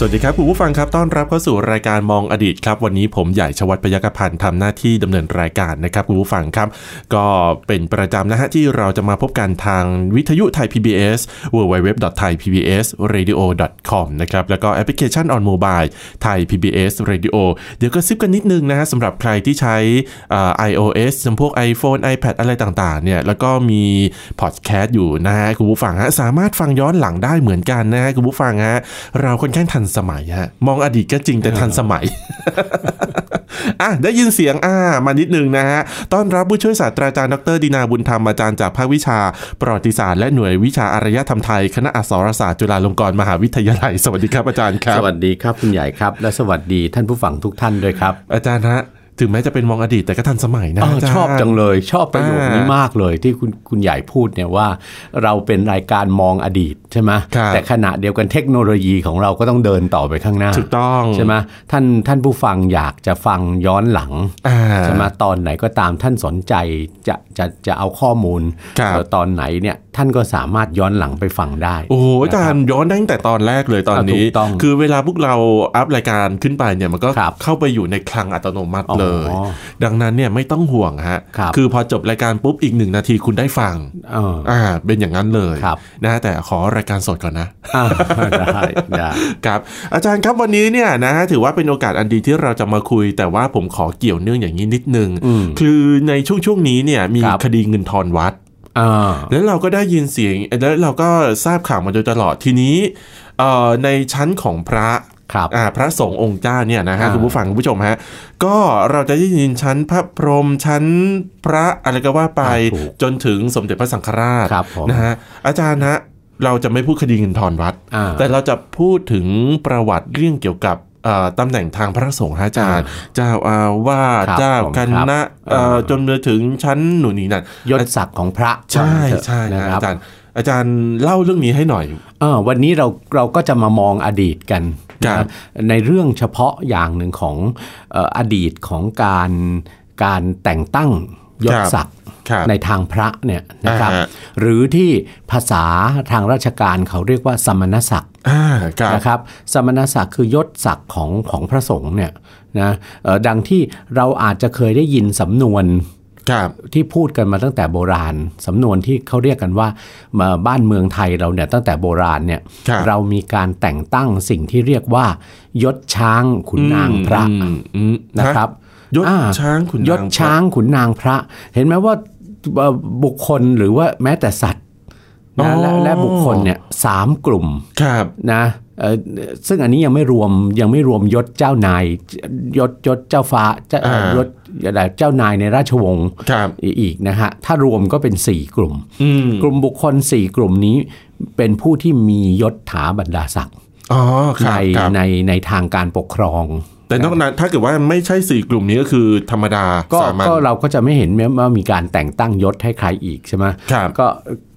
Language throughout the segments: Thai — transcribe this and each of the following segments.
สวัสดีครับคุณผู้ฟังครับต้อนรับเข้าสู่รายการมองอดีตครับ วันนี้ผมใหญ่ชวัฒพยกพันธ์ทำหน้าที่ดำเนินรายการนะครับคุณผู้ฟังครับ ก็เป็นประจำนะฮะที่เราจะมาพบกันทางวิทยุไทย PBS www.thaipbsradio.com นะครับแล้วก็แอปพลิเคชัน on mobile Thai PBS Radio เดี๋ยวกระซิบกันนิดนึงนะฮะสำหรับใครที่ใช้ iOS จำพวก iPhone iPad อะไรต่างๆเนี่ยแล้วก็มีพอดแคสต์อยู่นะฮะคุณผู้ฟังฮะสามารถฟังย้อนหลังได้เหมือนกันนะฮะคุณผู้ฟังฮะเราค่อนข้างทันสมัยฮะมองอดีตก็จริงแต่ทันสมัยอะได้ยินเสียงอ่ามานิดนึงนะฮะต้อนรับผู้ช่วยศาสตราจารย์ดร.ดินาร์ บุญธรรมอาจารย์จากภาควิชา ประวัติศาสตร์และหน่วยวิชาอารยธรรมไทย คณะอักษรศาสตร์จุฬาลงกรณ์มหาวิทยาลัย สวัสดีครับอาจารย์ครับ สวัสดีครับคุณใหญ่ครับ และสวัสดีท่านผู้ฟังทุกท่านด้วยครับ อาจารย์ฮะ ถึงแม้จะเป็นมองอดีตแต่ก็ทันสมัยนะเอออาจารย์ชอบจังเลย ชอบประโยคนี้อ่ามมากเลย ที่คุณคุณใหญ่พูดเนี่ยว่า เราเป็นรายการมองอดีตใช่ไหมครับแต่ขณะเดียวกันเทคโนโลยีของเราก็ต้องเดินต่อไปข้างหน้าถูกต้องใช่ไหมท่านท่านผู้ฟังอยากจะฟังย้อนหลังอ่าใช่ไหมตอนไหนก็ตามท่านสนใจจะจะจะเอาข้อมูลครับเอ่อตอนไหนเนี่ย ท่านก็สามารถย้อนหลังไปฟังได้ โอ้โหอาจารย์ย้อนได้ตั้งแต่ตอนแรกเลยตอนนี้อะถูกต้องคือเวลาพวกเราอัพรายการขึ้นไปเนี่ยมันก็ครับเข้าไปอยู่ในคลังอัตโนมัติเลยอ๋อดังนั้นเนี่ยไม่ต้องห่วงฮะครับอพอจบรายการปุ๊บอีกหนึ่งนาทีคุณได้ฟังเอออ่าเป็นอย่างนั้นเลยครับนะแต่ขอรายการสดก่อนนะอ่าได้ได้ครับอาจารย์ครับวันนี้เนี่ยนะถือว่าเป็นโอกาสอันดีที่เราจะมาคุย แต่ว่าผมขอเกี่ยวเนื่องอย่างนี้นิดนึงอืมคือในช่วงช่วงๆนี้เนี่ยมีครับคดีเงินทอนวัดอ่า แล้วเราก็ได้ยินเสียงแล้วเราก็ทราบข่าวมาโดยตลอดทีนี้เอ่อในชั้นของพระครับอ่าพระสงฆ์องค์เจ้าเนี่ยนะฮะอ่าคุณผู้ฟังคุณผู้ชมฮะก็เราจะได้ยินชั้นพระพรหมชั้นพระอะไรก็ว่าไปอ่าถูกจนถึงสมเด็จพระสังฆราชครับผมนะฮะอาจารย์นะเราจะไม่พูดคดีเงินทอนวัดอ่าแต่เราจะพูดถึงประวัติเรื่องเกี่ยวกับเอ่อ ตำแหน่งทางพระสงฆ์ฮะอาจารย์ เจ้าอาวาสครับเจ้าผมคครับณะเอ่อเอ่อจนมาถึงชั้นหนุนี่นั่นยศศักดิ์ของพระใช่ว่างั้นเถอะใช่นะนะคครัรับบอาจารย์อาจารย์เล่าเรื่องนี้ให้หน่อยเออวันนี้เราเราก็จะมามองอดีตกันครันะบในเรื่องเฉพาะอย่างหนึ่งของเอ่ออดีตของการการแต่งตั้งยศศักดิ์ครับในทางพระเนี่ยนะครับอ่าฮะหรือที่ภาษาทางราชการเขาเรียกว่าสมณศักดิ์อ่าครับ นะครับสมณศักดิ์คือยศศักดิ์ของของพระสงฆ์เนี่ยนะเอ่อดังที่เราอาจจะเคยได้ยินสำนวนครับที่พูดกันมาตั้งแต่โบราณ สำนวนที่เขาเรียกกันว่ามาบ้านเมืองไทยเราเนี่ยตั้งแต่โบราณเนี่ยครับเรามีการแต่งตั้งสิ่งที่เรียกว่ายศช้างขุนนางพระอืมอืมนะครับยศอ่ช้างขุนนางยศช้างขุนนางพระ เห็นไหมว่าเอ่อบุคคลหรือว่าแม้แต่สัตว์ นะและและบุคคลเนี่ยสามกลุ่มครับนะเอ่อซึ่งอันนี้ยังไม่รวมยังไม่รวมยศเจ้านายยศยศเจ้าฟ้าเจ้าเอ่ออ่ายศอะไรเจ้านายในราชวงศ์ครับอีกนะฮะถ้ารวมก็เป็น4กลุ่มอืมกลุ่มบุคคล4กลุ่มนี้เป็นผู้ที่มียศถาบรรดาศักดิ์อ๋อคในรับครับในในทางการปกครอง แต่นอกนั้นถ้าเกิดว่าไม่ใช่สี่กลุ่มนี้ก็คือธรรมดาก็สามัญก็เราก็จะไม่เห็นว่ามีการแต่งตั้งยศให้ใครอีกใช่ไหมครับก็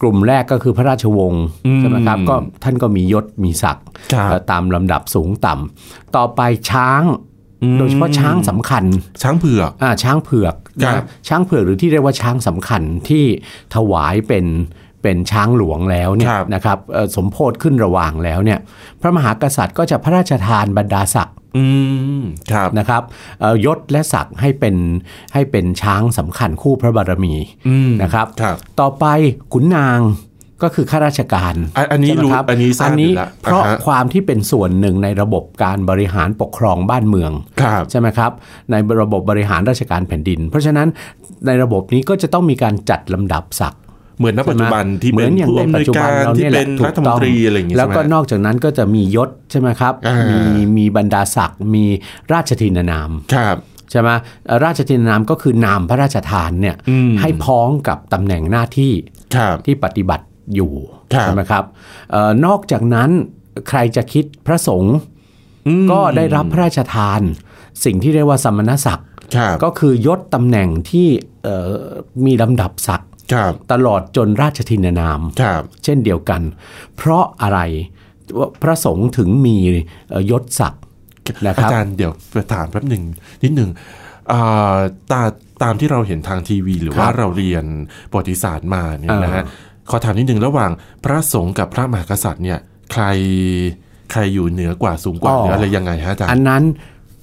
กลุ่มแรกก็คือพระราชวงศ์อืมใช่ไหมครับก็ท่านก็มียศมีศักดิ์ครับเอ่อตามลำดับสูงต่ำต่อไปช้างอืมโดยเฉพาะช้างสำคัญ ช้างเผือกอ่าช้างเผือกครับนะช้างเผือกหรือที่เรียกว่าช้างสำคัญที่ถวายเป็นเป็นช้างหลวงแล้วเนี่ยครับนะครับเอ่อสมโพธขึ้นระหว่างแล้วเนี่ยพระมหากษัตริย์ก็จะพระราชทานบรรดาศักดิ์ อืมครับนะครับเอ่อยศและศักดิ์ให้เป็นให้เป็นช้างสำคัญคู่พระบารมีอืมนะครับครับ ต่อไปขุนนางก็คือข้าราชการ อันอันนี้ใช่ไหมรู้ครับอันนี้ทราบอันอยู่นี้แล้วเพราะอ่าฮะความที่เป็นส่วนหนึ่งในระบบการบริหารปกครองบ้านเมืองครับใช่ไหมครับ ในระบบบริหารราชการแผ่นดิน เพราะฉะนั้นในระบบนี้ก็จะต้องมีการจัดลำดับศักดิ์ เหมือนณปัจจุบันที่เหมืเป็อนนอย่างผู้ในอำนปัวจยจุบักานรเราที่เนี่ยแหเป็ละนถูรักฐมต้นองตรีอะไรอย่างงี้แล้วใช่ไหมก็นอกจากนั้นก็จะมียศใช่ไหมครับอ่ามีมีมีบรรดาศักดิ์มีราชทินนามครับใช่ไหมเอ่อราชทินนามก็คือนามพระราชทานเนี่ยอืมให้พ้องกับตำแหน่งหน้าที่ครับที่ปฏิบัติอยู่ครับใช่ไหมครับเออนอกจากนั้นใครจะคิดพระสงฆ์อืมก็ได้รับพระราชทาน สิ่งที่เรียกว่าสมณศักดิ์ครับก็คือยศตำแหน่งที่เอ่อมีลำดับศักดิ์ครับ ตลอดจนราชทินนามครับเช่นเดียวกัน เพราะอะไรพระสงฆ์ถึงมีเอ่อยศศักดิ์นะคอารับจารย์เดี๋ยวไปถามแป๊บหนึ่งนิดหนึ่งอ่าตาตามที่เราเห็นทางทีวี หรือว่าครับเราเรียนประวัติศาสตร์มาเนี่ยนะฮะอ่ขอถามนิดหนึ่งระหว่างพระสงฆ์กับพระมหากษัตริย์เนี่ยใครใครอยู่เหนือกว่าสูงกว่าหรืออะไรยังไงฮะอาจารอันย์นั้น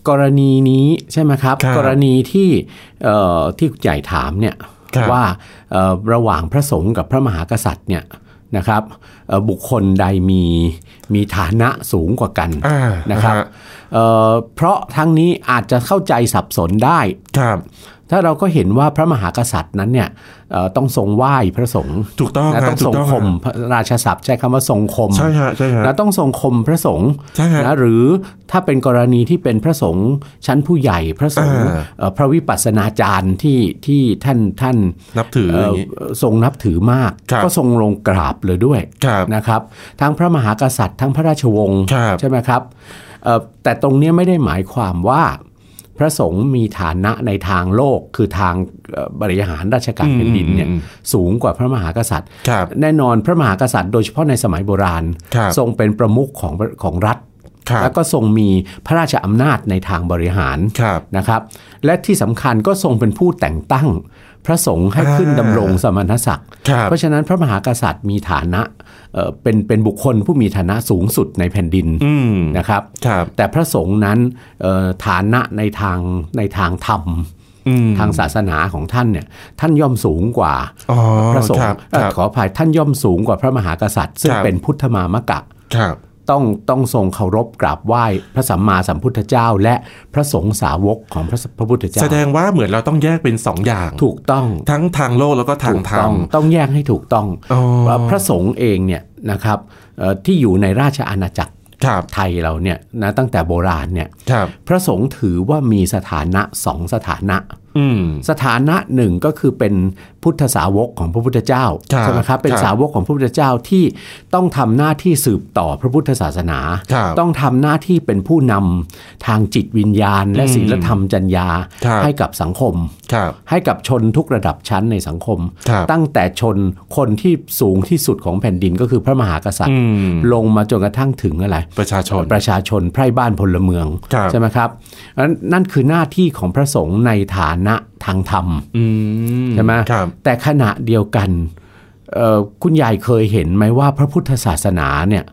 กรณีนี้ใช่ไหมครับครับกรณีที่เอ่อที่คุณใหญ่ถามเนี่ยครับ ว่าเอ่อระหว่างพระสงฆ์กับพระมหากษัตริย์เนี่ยนะครับเอ่อบุคคลใดมีมีฐานะสูงกว่ากันอ่านะครับฮะเอ่อเพราะทั้งนี้อาจจะเข้าใจสับสนได้ครับ ถ้าเราก็เห็นว่าพระมหากษัตริย์นั้นเนี่ยเอ่อต้องทรงไหว้พระสงฆ์ถูกต้องนะฮะต้องถูทรงกต้องคมฮะพระราชศัพท์ใช้คำว่าทรงคมใช่ฮะใช่ฮะนะต้องทรงคมพระสงฆ์ใช่ฮะนะหรือถ้าเป็นกรณีที่เป็นพระสงฆ์ชั้นผู้ใหญ่พระสงฆ์อ่าเอ่อพระวิปัสสนาจารย์ที่ที่ท่านท่านนับถือเอ่ออย่างนี้ทรงนับถือมากครับก็ทรงลงกราบเลยด้วยครับนะครับ ทั้งพระมหากษัตริย์ทั้งพระราชวงศ์ครับใช่ไหมครับเอ่อแต่ตรงเนี้ยไม่ได้หมายความว่า พระสงฆ์มีฐานะในทางโลกคือทางเอ่อบริหารราชการแผ่นดินเนี่ยอืมสูงกว่าพระมหากษัตริย์ครับแน่นอนพระมหากษัตริย์โดยเฉพาะในสมัยโบราณครับทรงเป็นประมุขของของรัฐครับแล้วก็ทรงมีพระราชอำนาจในทางบริหารครับนะครับ และที่สำคัญก็ทรงเป็นผู้แต่งตั้งพระสงฆ์ให้ขึ้นอ่าดำรงสมณศักดิ์ครับเพราะฉะนั้นพระมหากษัตริย์มีฐานะ เอ่อเป็นเป็นบุคคลผู้มีฐานะสูงสุดในแผ่นดินอืมนะครับครับแต่พระสงฆ์นั้นเอ่อฐานะในทางในทางธรรมอืมทางศาสนาของท่านเนี่ยท่านย่อมสูงกว่าอ๋อพระสงครัฆ์บเอ่อครับขออภัยท่านย่อมสูงกว่าพระมหากษัตริย์ ซึ่งครับเป็นพุทธมามกะครับ ต้องต้องทรงเคารพกราบไหว้พระสัมมาสัมพุทธเจ้า และพระสงฆ์สาวกของพระพระพุทธเจ้า แสดงว่าเหมือนเราต้องแยกเป็นสองอย่าง ถูกต้องทั้งทางโลกแล้วก็ทางถูกธรรต้องมต้องแยกให้ถูกต้องอ๋อว่าพระสงฆ์เองเนี่ยนะครับเอ่อที่อยู่ในราชอาณาจักรครับไทยเราเนี่ยนะตั้งแต่โบราณเนี่ยครับพระสงฆ์ถือว่ามีสถานะสองสถานะอืมสถานะหนึ่งก็คือเป็นพุทธสาวกของพระพุทธเจ้าครับใช่ไหมครับเป็นครับสาวกของพระพุทธเจ้าที่ต้องทำหน้าที่สืบต่อพระพุทธศาสนาครับต้องทำหน้าที่เป็นผู้นำทางจิตวิญญาณ และอืมศีลธรรมจัญญาครับให้กับสังคมครับให้กับชนทุกระดับชั้นในสังคมครับตั้งแต่ชนคนที่สูงที่สุดของแผ่นดินก็คือพระมหากษัตริอืย์มลงมาจนกระทั่งถึงอะไรประชาชนประชาชนไพร่บ้านพลเมืองครับใช่ไหมครับนั้นนั่นคือหน้าที่ของพระสงฆ์ในฐานะทางธรรมอืมใช่ไหมครับแต่ขณะเดียวกันเอ่อคุณยายเคยเห็นไหมว่าพระพุทธศาสนาเนี่ย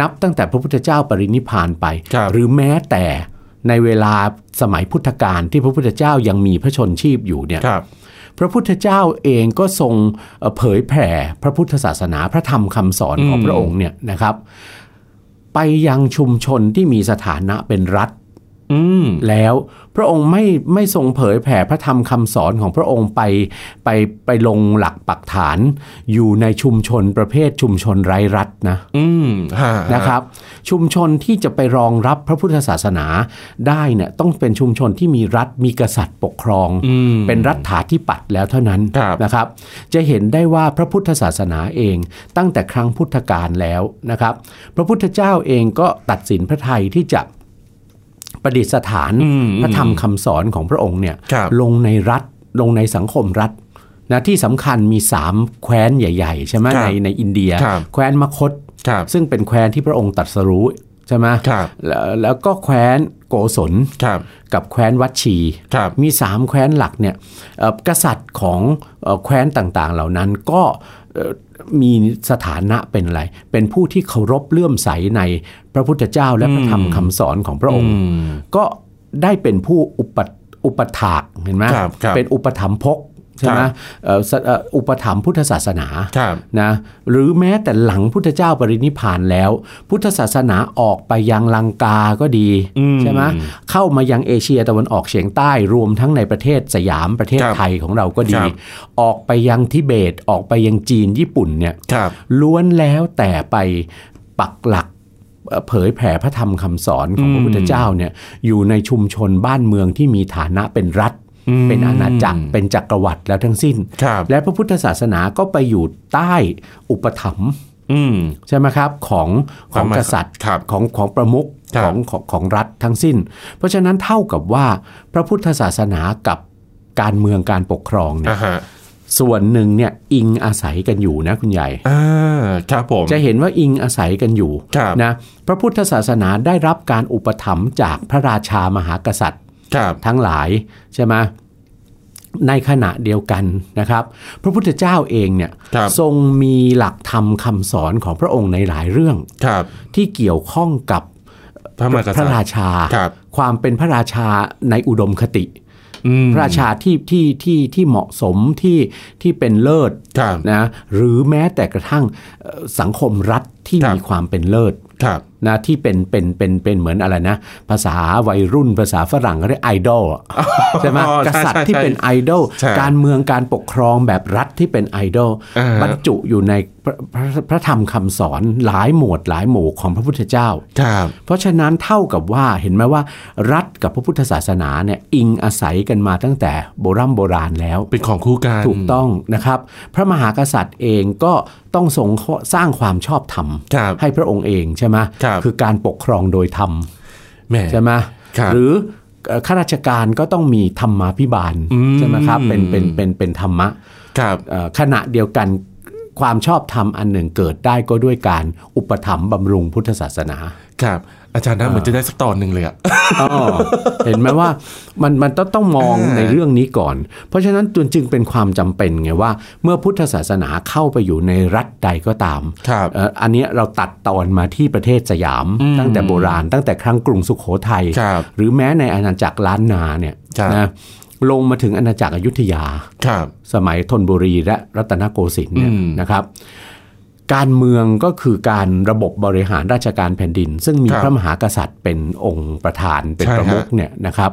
นับตั้งแต่พระพุทธเจ้าปรินิพพานไปครับหรือแม้แต่ในเวลาสมัยพุทธกาลที่พระพุทธเจ้ายังมีพระชนชีพอยู่เนี่ยครับพระพุทธเจ้าเองก็ทรงเอ่อเผยแผ่พระพุทธศาสนาพระธรรมคำสอนของอืมพระองค์เนี่ยนะครับ ไปยังชุมชนที่มีสถานะเป็นรัฐอืม แล้วพระองค์ไม่ไม่ทรงเผยแผ่พระธรรมคำสอนของพระองค์ไปไปไปลงหลักปักฐานอยู่ในชุมชนประเภทชุมชนไร้รัฐนะอืมฮะนะครับ ชุมชนที่จะไปรองรับพระพุทธศาสนาได้เนี่ยต้องเป็นชุมชนที่มีรัฐมีกษัตริย์ปกครองอืมเป็นรัฐาธิปัตย์แล้วเท่านั้นครับนะครับ จะเห็นได้ว่าพระพุทธศาสนาเองตั้งแต่ครั้งพุทธกาลแล้วนะครับ พระพุทธเจ้าเองก็ตัดสินพระไทยที่จะ ประดิษฐานอืมพระธรรมคำสอนของพระองค์เนี่ยครับลงในรัฐลงในสังคมรัฐนะที่สำคัญมีสามแคว้นใหญ่ ๆ ใช่ไหมครับในในอินเดียครับแคว้นมคตครับซึ่งเป็นแคว้นที่พระองค์ตรัสรู้ ใช่ไหมครับแล้วแล้วก็แคว้นโกศลครับกับแคว้นวัดชีครับมีสามแคว้นหลักเนี่ยเอ่อกษัตริย์ของเอ่อแคว้นต่างๆ เหล่านั้นก็เอ่อมีสถานะเป็นอะไร เป็นผู้ที่เคารพเลื่อมใสในพระพุทธเจ้าและพระธรรมคำสอนของพระองค์อืมก็ได้เป็นผู้อุปอุปถากเห็นไหมครับครับเป็นอุปถัมภก ใช่ไหมครับเอ่อสเอ่ออุปถัมภ์พุทธศาสนาครับนะหรือแม้แต่หลังพุทธเจ้าปรินิพพานแล้ว พุทธศาสนาออกไปยังลังกาก็ดีอืมใช่ไหมเข้ามายังเอเชียตะวันออกเฉียงใต้รวมทั้งในประเทศสยามประเทศครับไทยของเราก็ดีครับออกไปยังทิเบตออกไปยังจีนญี่ปุ่นเนี่ยครับล้วนแล้วแต่ไปปักหลักเอ่อเผยแผ่พระธรรมคำสอนของพระพุทธเจ้าเนี่ยอยู่ในชุมชนบ้านเมืองที่มีฐานะเป็นรัฐอืม เป็นอาณาจักรเป็นจักรวรรดิแล้วทั้งสิ้นครับและพระพุทธศาสนาก็ไปอยู่ใต้อุปถัมภ์อืมใช่ไหมครับของของพระมหากษัตริย์ครับของของประมุขครับของของของรัฐทั้งสิ้น เพราะฉะนั้นเท่ากับว่าพระพุทธศาสนากับการเมืองการปกครองเนี่ยอ่าฮะส่วนหนึ่งเนี่ยอิงอาศัยกันอยู่นะคุณใหญ่อ่าครับผมจะเห็นว่าอิงอาศัยกันอยู่ครับนะพระพุทธศาสนาได้รับการอุปถัมภ์จากพระราชามหากษัตริย์ครับ ทั้งหลายใช่ไหมในขณะเดียวกันนะครับ พระพุทธเจ้าเองเนี่ยครับทรงมีหลักธรรมคำสอนของพระองค์ในหลายเรื่องครับที่เกี่ยวข้องกับพระมหากษัตริย์พระราชาครับความเป็นพระราชาในอุดมคติอืมพระราชาที่ที่ที่ที่เหมาะสมที่ที่เป็นเลิศครับนะหรือแม้แต่กระทั่งเอ่อสังคมรัฐที่ครับมีความเป็นเลิศครับ นะที่เป็นเป็นเป็นเป็นเหมือนอะไรนะ ภาษาวัยรุ่นภาษาฝรั่งก็เรียกไอดอลใช่ไหมอ๋อกษัตริใช่ย์ที่ใช่เป็นไอดอลใช่การเมืองการปกครองแบบรัฐที่เป็นไอดอลอ่าฮะบรรจุอยู่ในพระพระพระธรรมคำสอนหลายหมวดหลายหมู่ของพระพุทธเจ้าครับเพราะฉะนั้นเท่ากับว่าเห็นไหมว่า รัฐกับพระพุทธศาสนาเนี่ยอิงอาศัยกันมาตั้งแต่โบรำโบราณแล้ว เป็นของคู่กันถูกต้องนะครับ พระมหากษัตริย์เองก็ต้องทรงสร้างความชอบธรรมครับให้พระองค์เองใช่ไหมครับอการปกครองโดยธรรมแหมใช่ไหมครับหรือเอ่อข้าราชการก็ต้องมีธรรมาภิบาลอืมใช่ไหมครับเป็นเป็นเป็นเป็นธรรมะครับเอ่อขณะเดียวกันความชอบธรรมอันหนึ่งเกิดได้ก็ด้วยการอุปถัมภ์บำรุงพุทธศาสนาครับ อาจารย์น่าเหมือนจะได้สักตอนหนึ่งเลยอะอ๋อเห็นไหมว่ามันมันต้องต้องมองอ่าในเรื่องนี้ก่อน เพราะฉะนั้นจึงจึงเป็นความจำเป็นไงว่า เมื่อพุทธศาสนาเข้าไปอยู่ในรัฐใดก็ตามครับเอ่ออันเนี้ยเราตัดตอนมาที่ประเทศสยามอืมตั้งแต่โบราณ ตั้งแต่ครั้งกรุงสุขโขทัยครับหรือแม้ในอาณาจักรล้านนาเนี่ยครับนะลงมาถึงอาณาจักรอยุธยาครับสมัยธนบุรีและรัตนโกสินทร์เนี่ยอืมนะครับ การเมืองก็คือการระบบบริหารราชการแผ่นดิน ซึ่งมีครับพระมหากษัตริย์เป็นองค์ประธานเป็นใช่ประมุขฮะเนี่ยนะครับ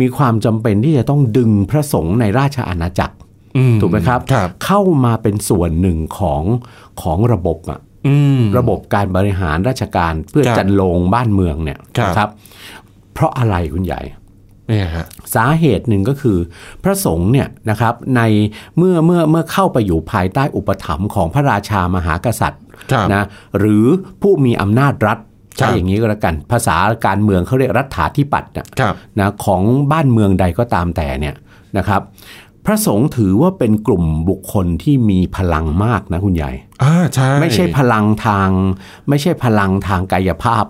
มีความจำเป็นที่จะต้องดึงพระสงฆ์ในราชอาณาจักรอืถูกไหมครับครับเข้ามาเป็นส่วนหนึ่งของของระบบอะอืมระบบการบริหารราชการเพื่อครับจันโลงบ้านเมืองเนี่ยครับนะครับเพราะอะไรคุณใหญ่ เนี่ยฮะสาเหตุหนึ่งก็คือพระสงฆ์เนี่ยนะครับในเมื่อเมื่อเมื่อเข้าไปอยู่ภายใต้อุปถัมภ์ของพระราชามหากษัตริย์ครับนะหรือผู้มีอำนาจรัฐครัใช้บอย่างนี้ก็แล้วกันภาษาการเมืองเขาเรียกรัฐาธิปัตย์นะครับนะของบ้านเมืองใดก็ตามแต่เนี่ยนะครับ พระสงฆ์ถือว่าเป็นกลุ่มบุคคลที่มีพลังมากนะคุณใหญ่ อ่าใช่ไม่ใช่พลังทาง ไม่ใช่พลังทางกายภาพ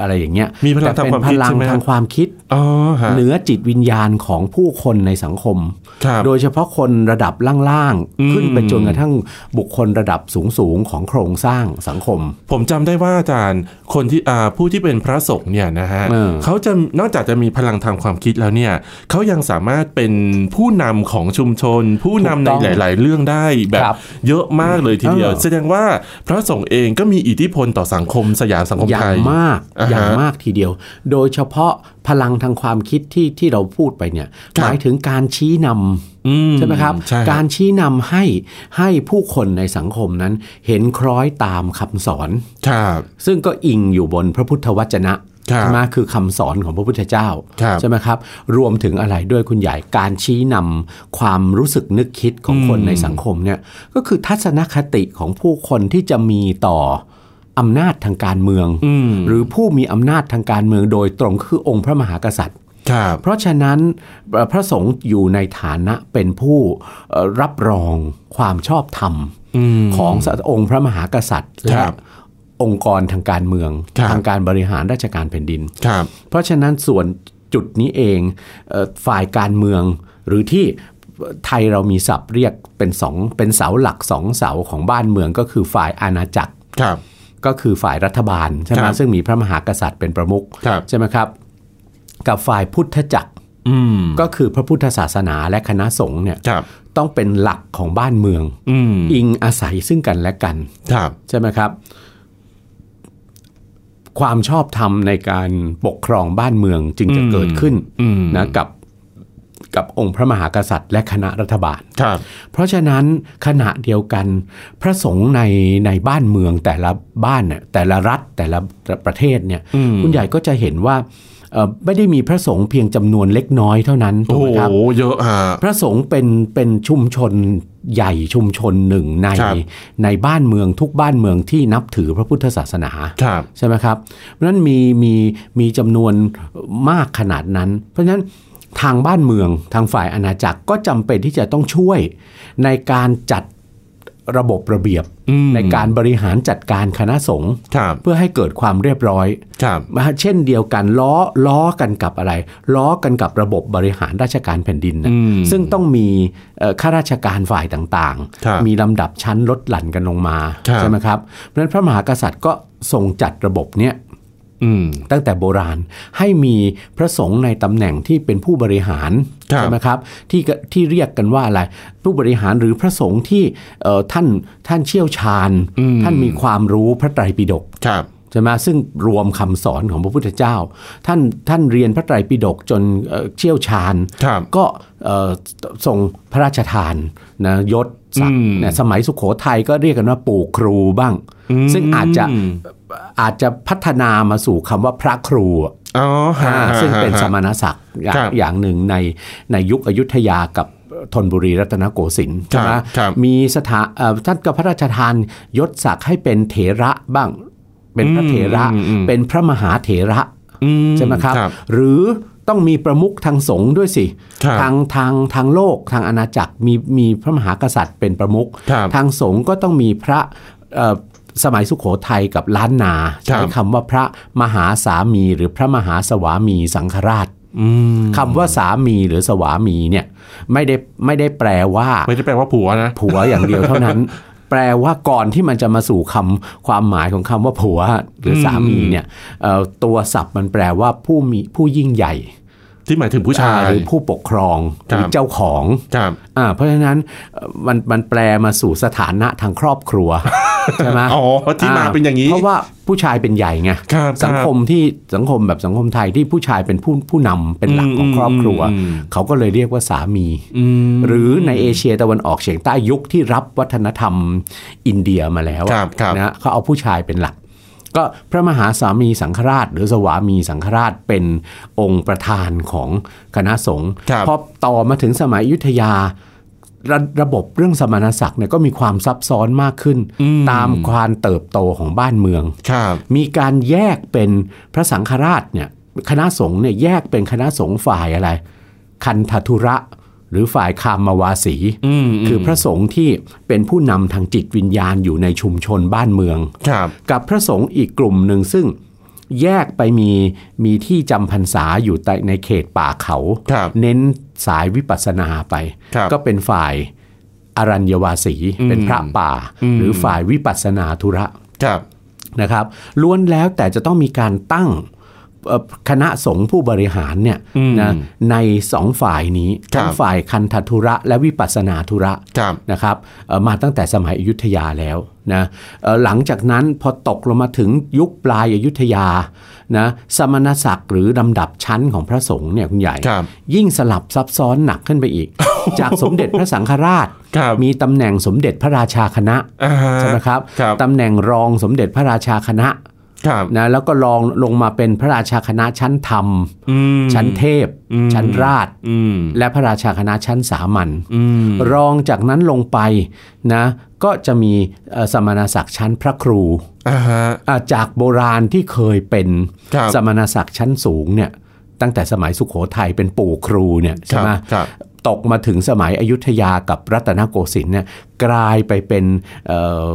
อะไรอย่างเงี้ยมีพลังแต่ทางเป็นความพคิดลังใช่ไหมทางความคิดอ๋อฮะเหนือจิตวิญญาณของผู้คนในสังคมครับโดยเฉพาะคนระดับล่างอืมๆขึ้นไปจนกระทั่งบุคคลระดับสูงๆ ของโครงสร้างสังคม ผมจำได้ว่าอาจารย์คนที่อ่าผู้ที่เป็นพระสงฆ์เนี่ยนะฮะเออเขาจะนอกจากจะมีพลังทางความคิดแล้วเนี่ยเขายังสามารถเป็นผู้นำของชุมชน ผู้นำในหลาย ๆ เรื่องได้แบบครับเยอะมากเลยทีเดียวเออแสดงว่าพระสงฆ์เองก็มีอิทธิพลต่อสังคมสยามสังคมอย่าไทงยมากอ่าฮะอย่างมากทีเดียว โดยเฉพาะพลังทางความคิดที่ที่เราพูดไปเนี่ยครับหมายถึงการชี้นำอืใช่ไหมครับใช่การชี้นำให้ให้ผู้คนในสังคมนั้นเห็นคล้อยตามคำสอนครับซึ่งก็อิงอยู่บนพระพุทธวจนะครับ ใช่ไหมคือคำสอนของพระพุทธเจ้าครับใช่ไหมครับ รวมถึงอะไรด้วยคุณใหญ่การชี้นำความรู้สึกนึกคิดของคนอืมในสังคมเนี่ยก็คือทัศนคติของผู้คนที่จะมีต่ออำนาจทางการเมืองอืมหรือผู้มีอำนาจทางการเมืองโดยตรงคือองค์พระมหากษัตริย์ครับเพราะฉะนั้นเอ่อพระสงฆ์อยู่ในฐานะเป็นผู้เอ่อรับรองความชอบธรรมอืมขององค์พระมหากษัตริย์ครัและบ องค์กรทางการเมืองครับทางการบริหารราชการแผ่นดินครับเพราะฉะนั้นส่วนจุดนี้เองเอ่อฝ่ายการเมืองหรือที่ไทยเรามีศัพท์เรียกเป็นสองเป็นเสาหลักสองเสาของบ้านเมืองก็คือฝ่ายอาณาจักรครับก็คือฝ่ายรัฐบาลใช่ไหมครับซึ่งมีพระมหากษัตริย์เป็นประมุขครับใช่ไหมครับ กับฝ่ายพุทธจักรอืมก็คือพระพุทธศาสนาและคณะสงฆ์เนี่ยครับต้องเป็นหลักของบ้านเมืองอืมอิงอาศัยซึ่งกันและกันครับใช่ไหมครับ ความชอบธรรมในการปกครองบ้านเมืองจึงจะอืมเกิดขึ้นอืมนะกับกับองค์พระมหากษัตริย์และคณะรัฐบาล ครับ เพราะฉะนั้นขณะเดียวกันพระสงฆ์ในในบ้านเมืองแต่ละบ้านเนี่ยแต่ละรัฐแต่ละประเทศเนี่ยอืมคุณใหญ่ก็จะเห็นว่าเอ่อ ไม่ได้มีพระสงฆ์เพียงจำนวนเล็กน้อยเท่านั้นถูโอ้กโหไหมครับเยอะฮะพระสงฆ์เป็นเป็นชุมชนใหญ่ชุมชนหนึ่งในครับในบ้านเมืองทุกบ้านเมืองที่นับถือพระพุทธศาสนาครับใช่ไหมครับเพราะฉะนั้นมีมีมีจำนวนมากขนาดนั้น เพราะฉะนั้นทางบ้านเมืองทางฝ่ายอาณาจักรก็จำเป็นที่จะต้องช่วยในการจัด ระบบระเบียบอืมในการบริหารจัดการคณะสงฆ์ครับเพื่อให้เกิดความเรียบร้อยครับนะฮะเช่นเดียวกันล้อล้อกันกับอะไร ล้อกันกับระบบบริหารราชการแผ่นดินนะอืมซึ่งต้องมีเอ่อข้าราชการฝ่ายต่างครับๆมีลำดับชั้นลดหลั่นกันลงมาครับใช่ไหมครับเพราะฉะนั้นพระมหากษัตริย์ก็ทรงจัดระบบเนี้ยอืม ตั้งแต่โบราณให้มีพระสงฆ์ในตำแหน่งที่เป็นผู้บริหารครับใช่ไหมครับที่ก็ที่เรียกกันว่าอะไรผู้บริหารหรือพระสงฆ์ที่เอ่อท่านท่านเชี่ยวชาญอืมท่านมีความรู้พระไตรปิฎกครับใช่ไหมซึ่งรวมคำสอนของพระพุทธเจ้า ท่านท่านเรียนพระไตรปิฎกจนเอ่อเชี่ยวชาญครับก็เอ่อทรงพระราชทานนะยศศักดิ์อืมเนี่ยสมัยสุขโขทัยก็เรียกกันว่าปู่ครูบ้าง ซึ่งอาจจะ อาจจะพัฒนามาสู่คำว่าพระครูอะอ๋อฮะอ่าฮะซึ่งเป็นฮะสมณศักดิ์อย่างครับอย่างหนึ่งในในยุคอยุธยากับธนบุรีรัตนโกสินทร์ครับใช่ไหมครับมีสถาเอ่อท่านก็พระราชทานยศศักดิ์ให้เป็นเถระบ้าง เป็นพระเถระอืมอืมเป็นพระมหาเถระอืใช่ไหมครับครับ หรือต้องมีประมุขทางสงฆ์ด้วยสิครับทางทางทางโลกทางอาณาจักรมีมีพระมหากษัตริย์เป็นประมุขครับทางสงฆ์ก็ต้องมีพระเอ่อ สมัยสุขโขทัยกับล้านนา ใช้คำว่าพระมหาสามีหรือพระมหาสวามีสังฆราชอืมคำว่าสามีหรือสวามีเนี่ยไม่ได้ไม่ได้แปลว่า ไม่ได้แปลว่าผัวนะผัวอย่างเดียวเท่านั้น แปลว่าก่อนที่มันจะมาสู่คำความหมายของคำว่าผัวหรือสามีเนี่ยเอ่อตัวศัพท์มันแปลว่าผู้มีผู้ยิ่งใหญ่ ที่หมายถึงผู้ชายหรือผู้ปกครองหครับรือเจ้าของครับอ่าเพราะฉะนั้นเอ่อมันมันแปลมาสู่สถานะทางครอบครัวใช่ไหมอ๋อที่มาเป็นอย่างนี้ เพราะว่าผู้ชายเป็นใหญ่ไงครับสังคมที่สังคมแบบสังคมไทยที่ผู้ชายเป็นผู้ผู้นำเป็นหลักของครอบครัวอืมเขาก็เลยเรียกว่าสามีอืมหรือในเอเชียตะวันออกเฉียงใต้ยุคที่รับวัฒนธรรมอินเดียมาแล้วอะครับครับนะเขาเอาผู้ชายเป็นหลัก ก็พระมหาสามีสังฆราช หรือสวามีสังฆราชเป็นองค์ประธานของคณะสงฆ์ครับพอต่อมาถึงสมัยอยุธยาระระบบเรื่องสมณศักดิ์เนี่ยก็มีความซับซ้อนมากขึ้น ตามความเติบโตของบ้านเมืองครับมีการแยกเป็นพระสังฆราชเนี่ยคณะสงฆ์เนี่ยแยกเป็นคณะสงฆ์ฝ่ายอะไร คันธทุระ หรือฝ่ายคามาวาสีอืมคือพระสงฆ์ที่เป็นผู้นำทางจิตวิญญาณอยู่ในชุมชนบ้านเมืองครับกับพระสงฆ์อีกกลุ่มหนึ่งซึ่งแยกไปมีมีที่จำพรรษาอยู่ในในเขตป่าเขาครับเน้นสายวิปัสสนาไปครับก็เป็นฝ่ายอรัญญวาสีอืมเป็นพระป่าอืมหรือฝ่ายวิปัสสนาธุระครับนะครับล้วนแล้วแต่จะต้องมีการตั้งเอ่อ คณะสงฆ์ผู้บริหารเนี่ยอืมนะในสองฝ่ายนี้ครับทั้งฝ่ายคันธทุระและวิปัสสนาธุระครับนะครับเอ่อมาตั้งแต่สมัยอยุธยาแล้วนะเอ่อหลังจากนั้นพอตกลงมาถึงยุคปลายอยุธยานะสมณศักดิ์หรือลำดับชั้นของพระสงฆ์เนี่ยคุณใหญ่ครับยิ่งสลับซับซ้อนหนักขึ้นไปอีก จากสมเด็จพระสังฆราชครับมีตำแหน่งสมเด็จพระราชาคณะอ่าฮะใช่ไหมครับครับตำแหน่งรองสมเด็จพระราชาคณะครับ นะแล้วก็รองลงมาเป็นพระราชาคณะชั้นธรรมอืมชั้นเทพอืมชั้นราชอืมและพระราชาคณะชั้นสามัญอืมรองจากนั้นลงไปนะก็จะมีเอ่อสมณศักดิ์ชั้นพระครูอ่าฮะอ่าจากโบราณที่เคยเป็นครับสมณศักดิ์ชั้นสูงเนี่ย ตั้งแต่สมัยสุขโขทัยเป็นปู่ครูเนี่ยคใช่รับไหมครับตกมาถึงสมัยอยุธยากับรัตนโกสินทร์เนี่ยกลายไปเป็นเอ่อ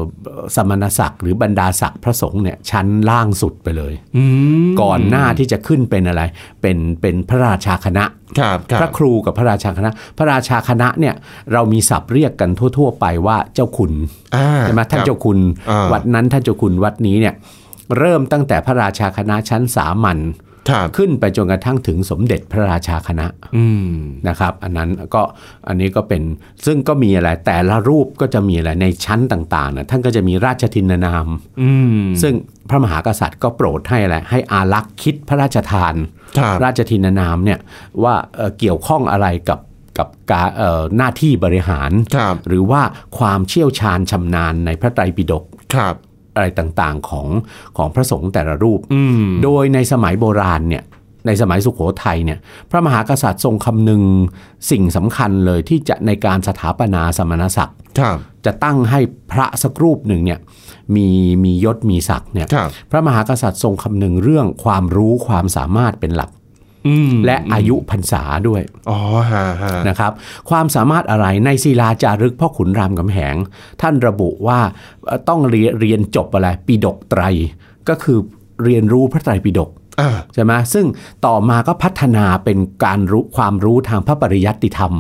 สมณศักดิ์หรือบรรดาศักดิ์พระสงฆ์เนี่ยชั้นล่างสุดไปเลยอืมก่อนหน้าที่จะขึ้นเป็นอะไร เป็นเป็นพระราชาคณะครับครัพระบครูกับพระราชาคณะ พระราชาคณะเนี่ยเรามีศัพท์เรียกกันทั่ว ๆ ไปว่าเจ้าคุณอ่าใช่ไหมท่านครับเจ้าคุณอ่าวัดนั้นท่านเจ้าคุณวัดนี้เนี่ยเริ่มตั้งแต่พระราชาคณะชั้นสามัญครับ ขึ้นไปจนกระทั่งถึงสมเด็จพระราชาคณะอืมนะครับ อันนั้นก็อันนี้ก็เป็นซึ่งก็มีอะไรแต่ละรูปก็จะมีอะไรในชั้นต่างๆนะท่านก็จะมีราชทินนามอืมซึ่งพระมหากษัตริย์ก็โปรดให้อะไรให้อารักษ์คิดพระราชทานครับราชทินนามเนี่ยว่าเอ่อเกี่ยวข้องอะไรกับกับการเอ่อหน้าที่บริหารครับหรือว่าความเชี่ยวชาญชำนาญในพระไตรปิฎกครับ อะไรต่างๆของของพระสงฆ์แต่ละรูปอืมโดยในสมัยโบราณเนี่ยในสมัยสุขโขทัยเนี่ยพระมหากษัตริย์ทรงคำนึงสิ่งสำคัญเลยที่จะในการสถาปนาสมณศักดิ์ครับจะตั้งให้พระสักรูปหนึ่งเนี่ยมีมียศมีศักดิ์เนี่ยครับพระมหากษัตริย์ทรงคำนึงเรื่องความรู้ความสามารถเป็นหลักอืม และอายุพรรษาด้วยอ๋อฮะฮะนะครับ ความสามารถอะไรในศิลาจารึกพ่อขุนรามคำแหง ท่านระบุว่าเอ่อต้องเรียนเรียนจบอะไรปีดกไตร ก็คือเรียนรู้พระไตรปิฎกอ่าใช่ไหมซึ่งต่อมาก็พัฒนาเป็นการรู้ความรู้ทางพระปริยัติธรรม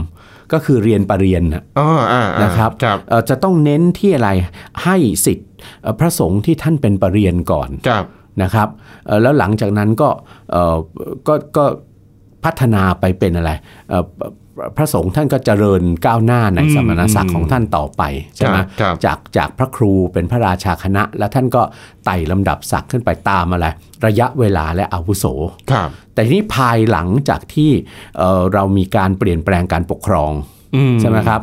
ก็คือเรียนปรริญญาอ๋ออ่าอ่านะครับครับเอ่อจะต้องเน้นที่อะไรให้สิทธิ์เอ่อพระสงฆ์ที่ท่านเป็นปรริญญาก่อนครับ นะครับเอ่อแล้วหลังจากนั้นก็เอ่อก็ก็พัฒนาไปเป็นอะไรเอ่อพระสงฆ์ท่านก็เจริญก้าวหน้าในอืมสมณศักอืดิ์มของท่านต่อไปใช่ไหมครับครับจากจากพระครูเป็นพระราชาคณะ แล้วท่านก็ไต่ลำดับศักดิ์ขึ้นไปตามอะไรระยะเวลาและอาวุโสครับแต่ทีนี้ภายหลังจากที่เอ่อเรามีการเปลี่ยนแปลงการปกครองอืมใช่ไหมครับ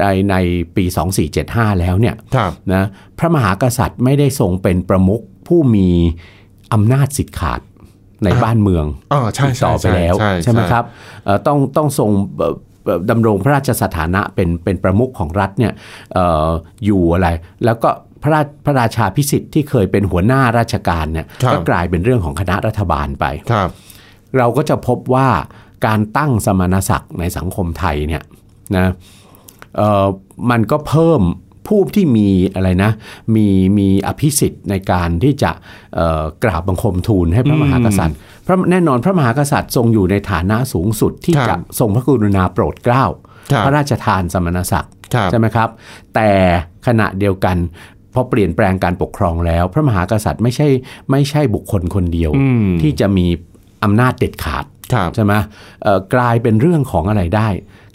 ในในปี 2475 แล้วเนี่ยครับนะพระมหากษัตริย์ไม่ได้ทรงเป็นประมุข ผู้มีอำนาจสิทธิ์ขาดในบ้านเมืองอ๋อใช่อีกใช่ต่อไปแล้วใช่ใช่ไหมครับเอ่อต้องต้องทรงเอ่อเอ่อดำรงพระราชสถานะเป็นเป็นประมุขของรัฐเนี่ยเอ่ออยู่อะไร แล้วก็พระราชพระราชาพิสิทธิ์ที่เคยเป็นหัวหน้าราชการเนี่ยก็กลายเป็นเรื่องของคณะรัฐบาลไปครับ เราก็จะพบว่าการตั้งสมณศักดิ์ในสังคมไทยเนี่ยนะเอ่อมันก็เพิ่ม ผู้ที่มีอะไรนะมีมีอภิสิทธิ์ในการที่จะเอ่อกราบบังคมทูลให้พระมหากษัตริย์พระแน่นอนพระมหากษัตริย์ทรงอยู่ในฐานะสูงสุดที่ครัจะบทรงพระกรุณาโปรดเกล้าครับพระราชทานสมณศักดิ์ครับใช่ไหมครับ แต่ขณะเดียวกันพอเปลี่ยนแปลงการปกครองแล้ว พระมหากษัตริย์ไม่ใช่ไม่ใช่บุคคลคนเดียวอืมที่จะมีอำนาจเด็ดขาดครับใช่ไหมเอ่อกลายเป็นเรื่องของอะไรได้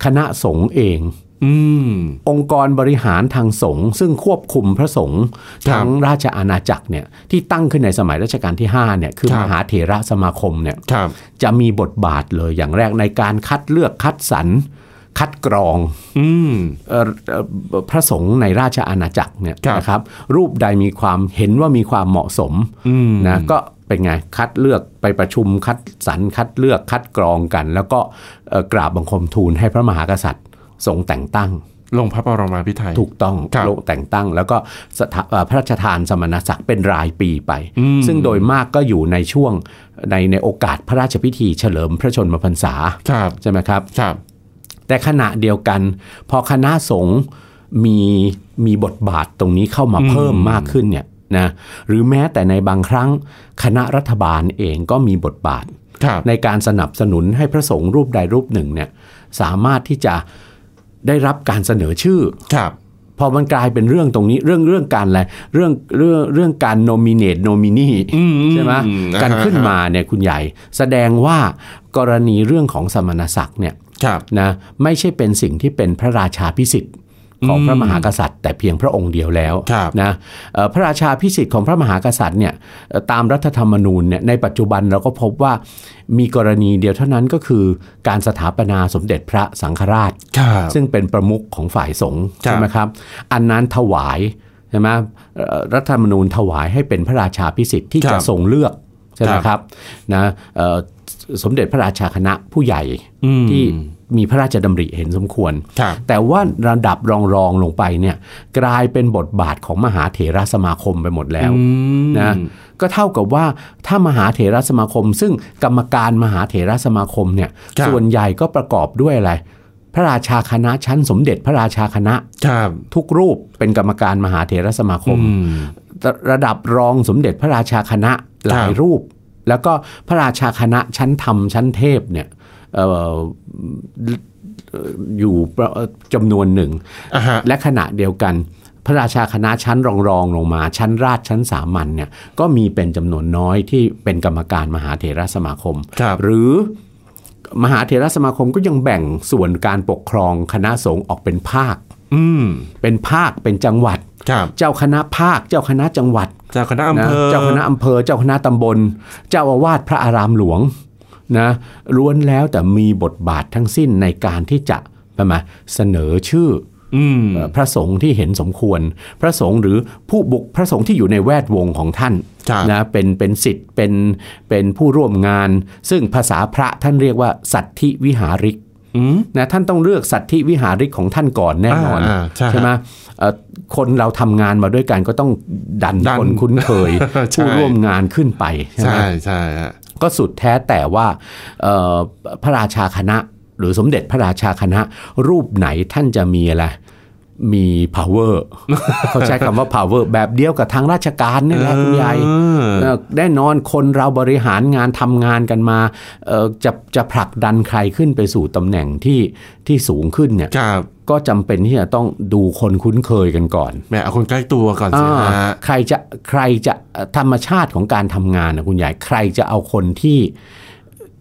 คณะสงฆ์เอง อืมองค์กรบริหารทางสงฆ์ซึ่งควบคุมพระสงฆ์ครับทั้งราชอาณาจักรเนี่ยที่ตั้งขึ้นในสมัยรัชกาลที่5เนี่ยคือครับมหาเถระสมาคมเนี่ยครับจะมีบทบาทเลยอย่างแรกในการคัดเลือกคัดสรรคัดกรองอืมเอ่อเอ่อพระสงฆ์ในราชอาณาจักรเนี่ยครับนะครับ รูปใดมีความเห็นว่ามีความเหมาะสมอืมนะก็เป็นไงคัดเลือกไปประชุมคัดสรรคัดเลือกคัดกรองกัน แล้วก็เอ่อกราบบังคมทูลให้พระมหากษัตริย์ ทรงแต่งตั้ง ลงพระบรมาภิไธยถูกต้องครับลงแต่งตั้ง แล้วก็สถาเอ่อพระราชทานสมณศักดิ์เป็นรายปีไปอืมซึ่งโดยมากก็อยู่ในช่วงในในโอกาสพระราชพิธีเฉลิมพระชนมพรรษาครับใช่ไหมครับครับ แต่ขณะเดียวกัน พอคณะสงฆ์มีมีบทบาทตรงนี้เข้ามาอืมเพิ่มมากขึ้นเนี่ยนะหรือแม้แต่ในบางครั้งคณะรัฐบาลเองก็มีบทบาทครับในการสนับสนุนให้พระสงฆ์รูปใดรูปหนึ่งเนี่ยสามารถที่จะ ได้รับการเสนอชื่อครับพอมันกลายเป็นเรื่องตรงนี้เรื่องเรื่องการอะไรเรื่องเรื่องเรื่องการ nominate nominee อืมใช่ไหมอืมการอ่าฮะขึ้นมาเนี่ยคุณใหญ่ แสดงว่ากรณีเรื่องของสมณศักดิ์เนี่ยครับนะไม่ใช่เป็นสิ่งที่เป็นพระราชาพิสิทธิ์ ของอืมพระมหากษัตริย์ แต่เพียงพระองค์เดียวแล้วครับนะเอ่อพระราชาพิสิทธิ์ของพระมหากษัตริย์เนี่ยเอ่อตามรัฐธรรมนูญเนี่ยในปัจจุบันเราก็พบว่ามีกรณีเดียวเท่านั้นก็คือการสถาปนาสมเด็จพระสังฆราชครับซึ่งเป็นประมุขของฝ่ายสงฆ์ครับใช่ไหมครับ อันนั้นถวายใช่ไหมเอ่อรัฐธรรมนูญถวายให้เป็นพระราชาพิสิทธิ์ที่ครัจะบทรงเลือกใช่ไหมครับครับนะเอ่อสมเด็จพระราชาคณะผู้ใหญ่อืมที่ มีพระราชดำริเห็นสมควรครับแต่ว่าระดับรองรองๆลงไปเนี่ยกลายเป็นบทบาทของมหาเถรสมาคมไปหมดแล้วอืมนะก็เท่ากับว่าถ้ามหาเถรสมาคม ซึ่งกรรมการมหาเถรสมาคมเนี่ยครับส่วนใหญ่ก็ประกอบด้วยอะไร พระราชาคณะชั้นสมเด็จพระราชาคณะครับทุกรูปเป็นกรรมการมหาเถรสมาคมอืมระระดับรองสมเด็จพระราชาคณะหลายครับรูป แล้วก็พระราชาคณะชั้นธรรมชั้นเทพเนี่ยเอ่ออยู่ประจำนวนหนึ่งอ่าฮะและขณะเดียวกัน พระราชาคณะชั้นรองรองๆลงมา ชั้นราชชั้นสามัญเนี่ยก็มีเป็นจำนวนน้อยที่เป็นกรรมการมหาเถรสมาคมครับหรือมหาเถรสมาคมก็ยังแบ่งส่วนการปกครองคณะสงฆ์ออกเป็นภาค อืมเป็นภาคเป็นจังหวัดครับเจ้าคณะภาค เจ้าคณะจังหวัด เจ้าคณะอำนะเภอ เจ้าคณะอำเภอ เจ้าคณะตำบล เจ้าอาวาสพระอารามหลวง นะล้วนแล้วแต่มีบทบาททั้งสิ้นในการที่จะประมาเสนอชื่ออืมเอ่อพระสงฆ์ที่เห็นสมควร พระสงฆ์หรือผู้บุคพระสงฆ์ที่อยู่ในแวดวงของท่านครับนะเป็นเป็นสิทธิ์เป็นเป็นผู้ร่วมงาน ซึ่งภาษาพระท่านเรียกว่าสัตธิวิหาริกอืมนะท่านต้องเลือกสัตธิวิหาริกของท่านก่อนแน่นอนอ่าอ่าใช่ไหมเอ่อคนเราทำงานมาด้วยกันก็ต้องดันดันคนคุ้นเคยใช่ผู้ร่วมงานขึ้นไปใช่ไหมใช่ใช่ฮะ ก็สุดแท้แต่ว่าพระราชาคณะ หรือสมเด็จพระราชาคณะ รูปไหนท่านจะมีอะไร มี power เขาใช้คำว่า power แบบเดียวกับทางราชการนี่แหละคุณยายเออเอ่อแน่นอนคนเราบริหารงานทำงานกันมาเอ่อจะจะผลักดันใครขึ้นไปสู่ตำแหน่งที่ที่สูงขึ้นเนี่ยครับก็จำเป็นที่จะต้องดูคนคุ้นเคยกันก่อนแหม่เอาคนใกล้ตัวก่อนสิอ่าฮะใครจะใครจะเอ่อธรรมชาติของการทำงานนะคุณใหญ่ใครจะเอาคนที่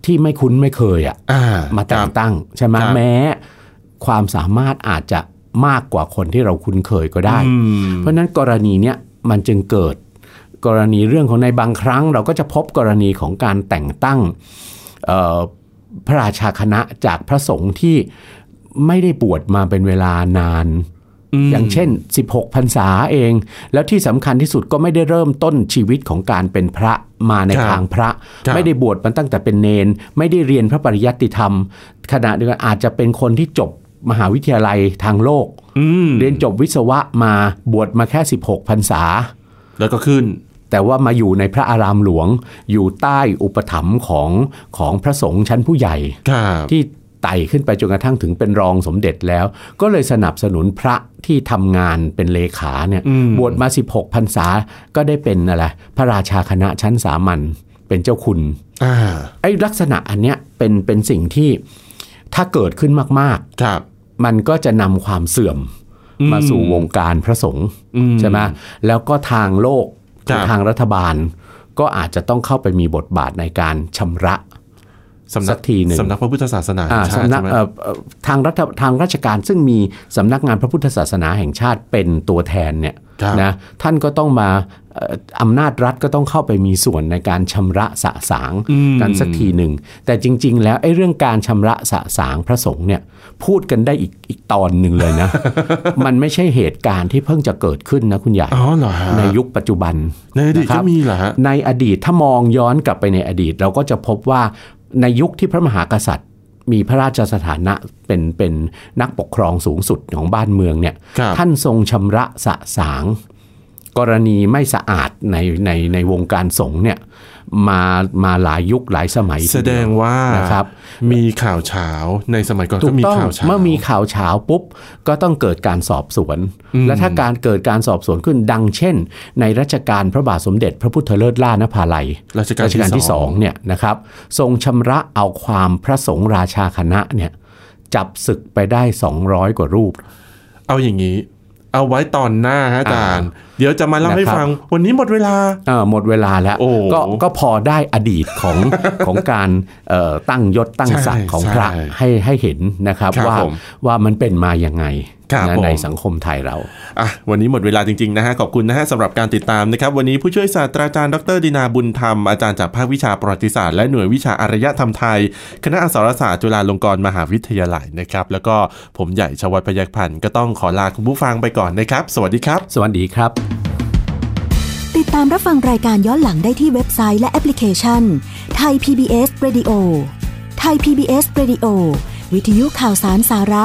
ที่ไม่คุ้นไม่เคยอะอ่ามาแต่คงรับตั้งใช่ไหมครับแม้ ความสามารถอาจจะ มากกว่าคนที่เราคุ้นเคยก็ได้อืมเพราะฉะนั้นกรณีเนี้ยมันจึงเกิดกรณีเรื่องของในบางครั้ง เราก็จะพบกรณีของการแต่งตั้งเอ่อพระราชาคณะจากพระสงฆ์ที่ไม่ได้บวชมาเป็นเวลานาน อย่างเช่น 16พรรษาเอง แล้วที่สำคัญที่สุดก็ไม่ได้เริ่มต้นชีวิตของการเป็นพระมาในครับทางพระครับไม่ได้บวชมาตั้งแต่เป็นเนน ไม่ได้เรียนพระปริยัติธรรม ขณะเดียวกันอาจจะเป็นคนที่จบ มหาวิทยาลัยทางโลกอืมเรียนจบวิศวะมาบวชมาแค่ 16พรรษา แล้วก็ขึ้น แต่ว่ามาอยู่ในพระอารามหลวง อยู่ใต้อุปถัมภ์ของของพระสงฆ์ชั้นผู้ใหญ่ครับที่ไต่ขึ้นไปจนกระทั่งถึงเป็นรองสมเด็จแล้ว ก็เลยสนับสนุนพระที่ทำงานเป็นเลขาเนี่ยอืมบวชมา 16พรรษาก็ได้เป็นอะไรพระราชาคณะชั้นสามัญเป็นเจ้าคุณอ่าไอ้ลักษณะอันเนี้ยเป็นเป็นสิ่งที่ ถ้าเกิดขึ้นมากครับๆมันก็จะนำความเสื่อมอืมมาสู่วงการพระสงฆ์อืมใช่ไหมแล้วก็ทางโลกครับทางรัฐบาล ก็อาจจะต้องเข้าไปมีบทบาทในการชำระสำนัสักกทีหนึ่งสำนักพระพุทธศาสนาอ่าแห่งชาติสำนักใช่ไหมเอ่อเอ่อทางรัฐทางราชการซึ่งมีสำนักงานพระพุทธศาสนาแห่งชาติเป็นตัวแทนเนี่ยครับนะท่านก็ต้องมาเอ่ออำนาจรัฐก็ต้องเข้าไปมีส่วนในการชำระสะสางอืมกันสักทีหนึ่ง แต่จริง ๆ แล้วไอ้เรื่องการชำระสะสางพระสงฆ์เนี่ยพูดกันได้อีกอีกตอนหนึ่งเลยนะ มันไม่ใช่เหตุการณ์ที่เพิ่งจะเกิดขึ้นนะคุณใหญ่อ๋อเหรอฮะในยุคปัจจุบันในอดีตนะคก็รับมีเหรอฮะในอดีตถ้ามองย้อนกลับไปในอดีต เราก็จะพบว่าในยุคที่พระมหากษัตริย์มีพระราชสถานะเป็นเป็นนักปกครองสูงสุดของบ้านเมืองเนี่ยครับท่านทรงชำระสะสาง กรณีไม่สะอาดในในในวงการสงฆ์เนี่ยมามาหลายยุคหลายสมัยทีแสเยดงว่านะครับมีข่าวเช้าในสมัยก่อนถูก็กมีต้องข่าวเช้าเมื่อมีข่าวเช้าปุ๊บก็ต้องเกิดการสอบสวน และถ้าการเกิดการสอบสวนขึ้นดังเช่น ในรัชกาลพระบาทสมเด็จพระพุทธเลิศล่านภาลัยรัชกาลรัชกาลที่สองเนี่ยนะครับ ทรงชำระเอาความพระสงฆ์ราชาคณะเนี่ยจับศึกไปได้ 200 กว่ารูป เอาอย่างนี้ เอาไว้ตอนหน้าฮะอาจารย์ เดี๋ยวจะมาเล่าให้นะครับฟัง วันนี้หมดเวลาเอ่อหมดเวลาแล้วโอ้ก็ก็พอได้อดีตของของการเอ่อตั้งยศตั้งศักดิ์ของพระใช่ให้ให้เห็นนะครับครับว่าผมว่ามันเป็นมาอย่างไงครับนะผม ในสังคมไทยเราอะวันนี้หมดเวลาจริงๆนะฮะขอบคุณนะฮะสำหรับการติดตามนะครับ วันนี้ผู้ช่วยศาสตราจารย์ดรดินาบุญธรรม อาจารย์จากภาควิชาประวัติศาสตร์และหน่วยวิชาอารยธรรมไทย คณะอักษรศาสตร์จุฬาลงกรณ์มหาวิทยาลัยนะครับ แล้วก็ผมใหญ่ชวัฒน์พยัคฆ์พันธ์ก็ต้องขอลาคุณผู้ฟังไปก่อนนะครับ สวัสดีครับ สวัสดีครับ ติดตามรับฟังรายการย้อนหลังได้ที่เว็บไซต์และแอปพลิเคชันไทย PBS Radio ไทย PBS Radio วิทยุข่าวสารสาระ